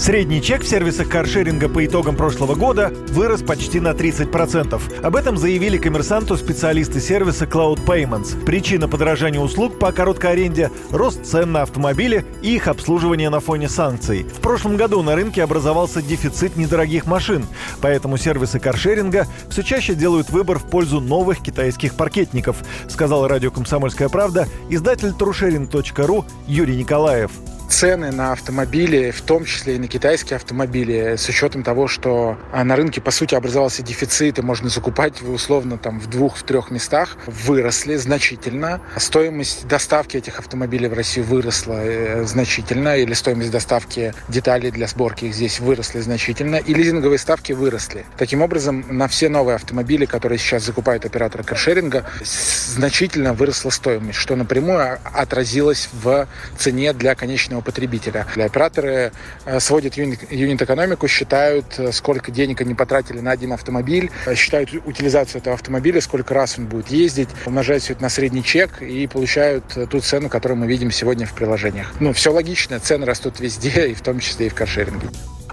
Средний чек в сервисах каршеринга по итогам прошлого года вырос почти на 30%. Об этом заявили коммерсанту специалисты сервиса Cloud Payments. Причина подорожания услуг по короткой аренде – рост цен на автомобили и их обслуживание на фоне санкций. В прошлом году на рынке образовался дефицит недорогих машин, поэтому сервисы каршеринга все чаще делают выбор в пользу новых китайских паркетников, сказал радио «Комсомольская правда» издатель трушеринг.ру Юрий Николаев цены на автомобили, в том числе и на китайские автомобили, с учетом того, что а, на рынке, по сути, образовался дефицит, и можно закупать условно там в двух, в трех местах, выросли значительно. Стоимость доставки этих автомобилей в Россию выросла э, значительно, или стоимость доставки деталей для сборки их здесь выросли значительно, и лизинговые ставки выросли. Таким образом, на все новые автомобили, которые сейчас закупают операторы каршеринга, значительно выросла стоимость, что напрямую отразилось в цене для конечного конечного потребителя. Операторы э, сводят юнит-экономику, считают, э, сколько денег они потратили на один автомобиль, э, считают утилизацию этого автомобиля, сколько раз он будет ездить, умножают все это на средний чек и получают ту цену, которую мы видим сегодня в приложениях. Ну, все логично, цены растут везде, и в том числе и в каршеринге.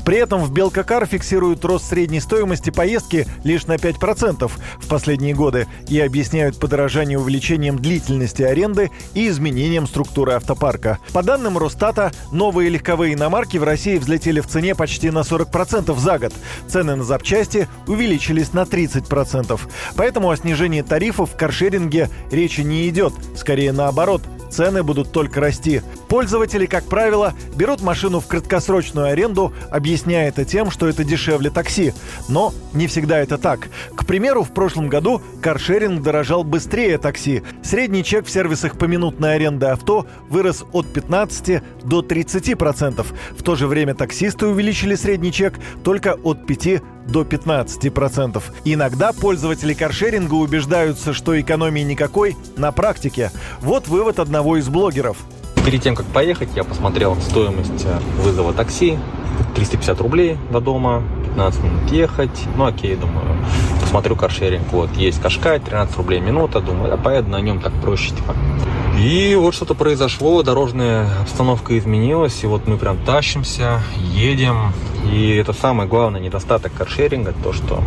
При этом в Белкакар фиксируют рост средней стоимости поездки лишь на 5% в последние годы и объясняют подорожание увеличением длительности аренды и изменением структуры автопарка. По данным Росстата, новые легковые иномарки в России взлетели в цене почти на 40% за год. Цены на запчасти увеличились на 30%. Поэтому о снижении тарифов в каршеринге речи не идет, скорее наоборот – цены будут только расти. Пользователи, как правило, берут машину в краткосрочную аренду, объясняя это тем, что это дешевле такси. Но не всегда это так. К примеру, в прошлом году каршеринг дорожал быстрее такси. Средний чек в сервисах поминутной аренды авто вырос от 15 до 30%. В то же время таксисты увеличили средний чек только от 5 до 15%. Иногда пользователи каршеринга убеждаются, что экономии никакой на практике. Вот вывод одного из блогеров. Перед тем, как поехать, я посмотрел стоимость э, вызова такси. 350 рублей до дома, 15 минут ехать. Ну окей, думаю, посмотрю каршеринг. Вот, есть Кашкай, 13 рублей минута. Думаю, я поеду на нем так проще, типа. И вот что-то произошло, дорожная обстановка изменилась, и вот мы прям тащимся, едем. И это самый главный недостаток каршеринга, то что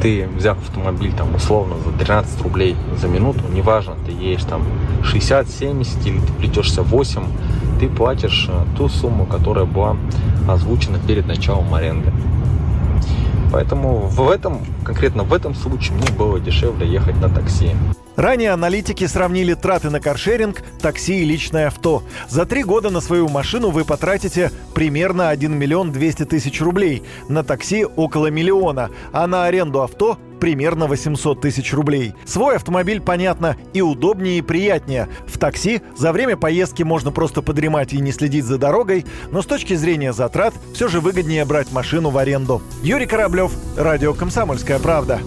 ты, взяв автомобиль там условно за 13 рублей за минуту, неважно, ты едешь там 60-70 или ты плетешься 8, ты платишь э, ту сумму, которая была озвучена перед началом аренды. Поэтому в этом, конкретно в этом случае мне было дешевле ехать на такси. Ранее аналитики сравнили траты на каршеринг, такси и личное авто. За три года на свою машину вы потратите примерно 1 миллион 200 тысяч рублей, на такси около миллиона, а на аренду авто примерно 800 тысяч рублей. Свой автомобиль, понятно, и удобнее, и приятнее. В такси за время поездки можно просто подремать и не следить за дорогой, но с точки зрения затрат все же выгоднее брать машину в аренду. Юрий Кораблев, Радио «Комсомольская правда».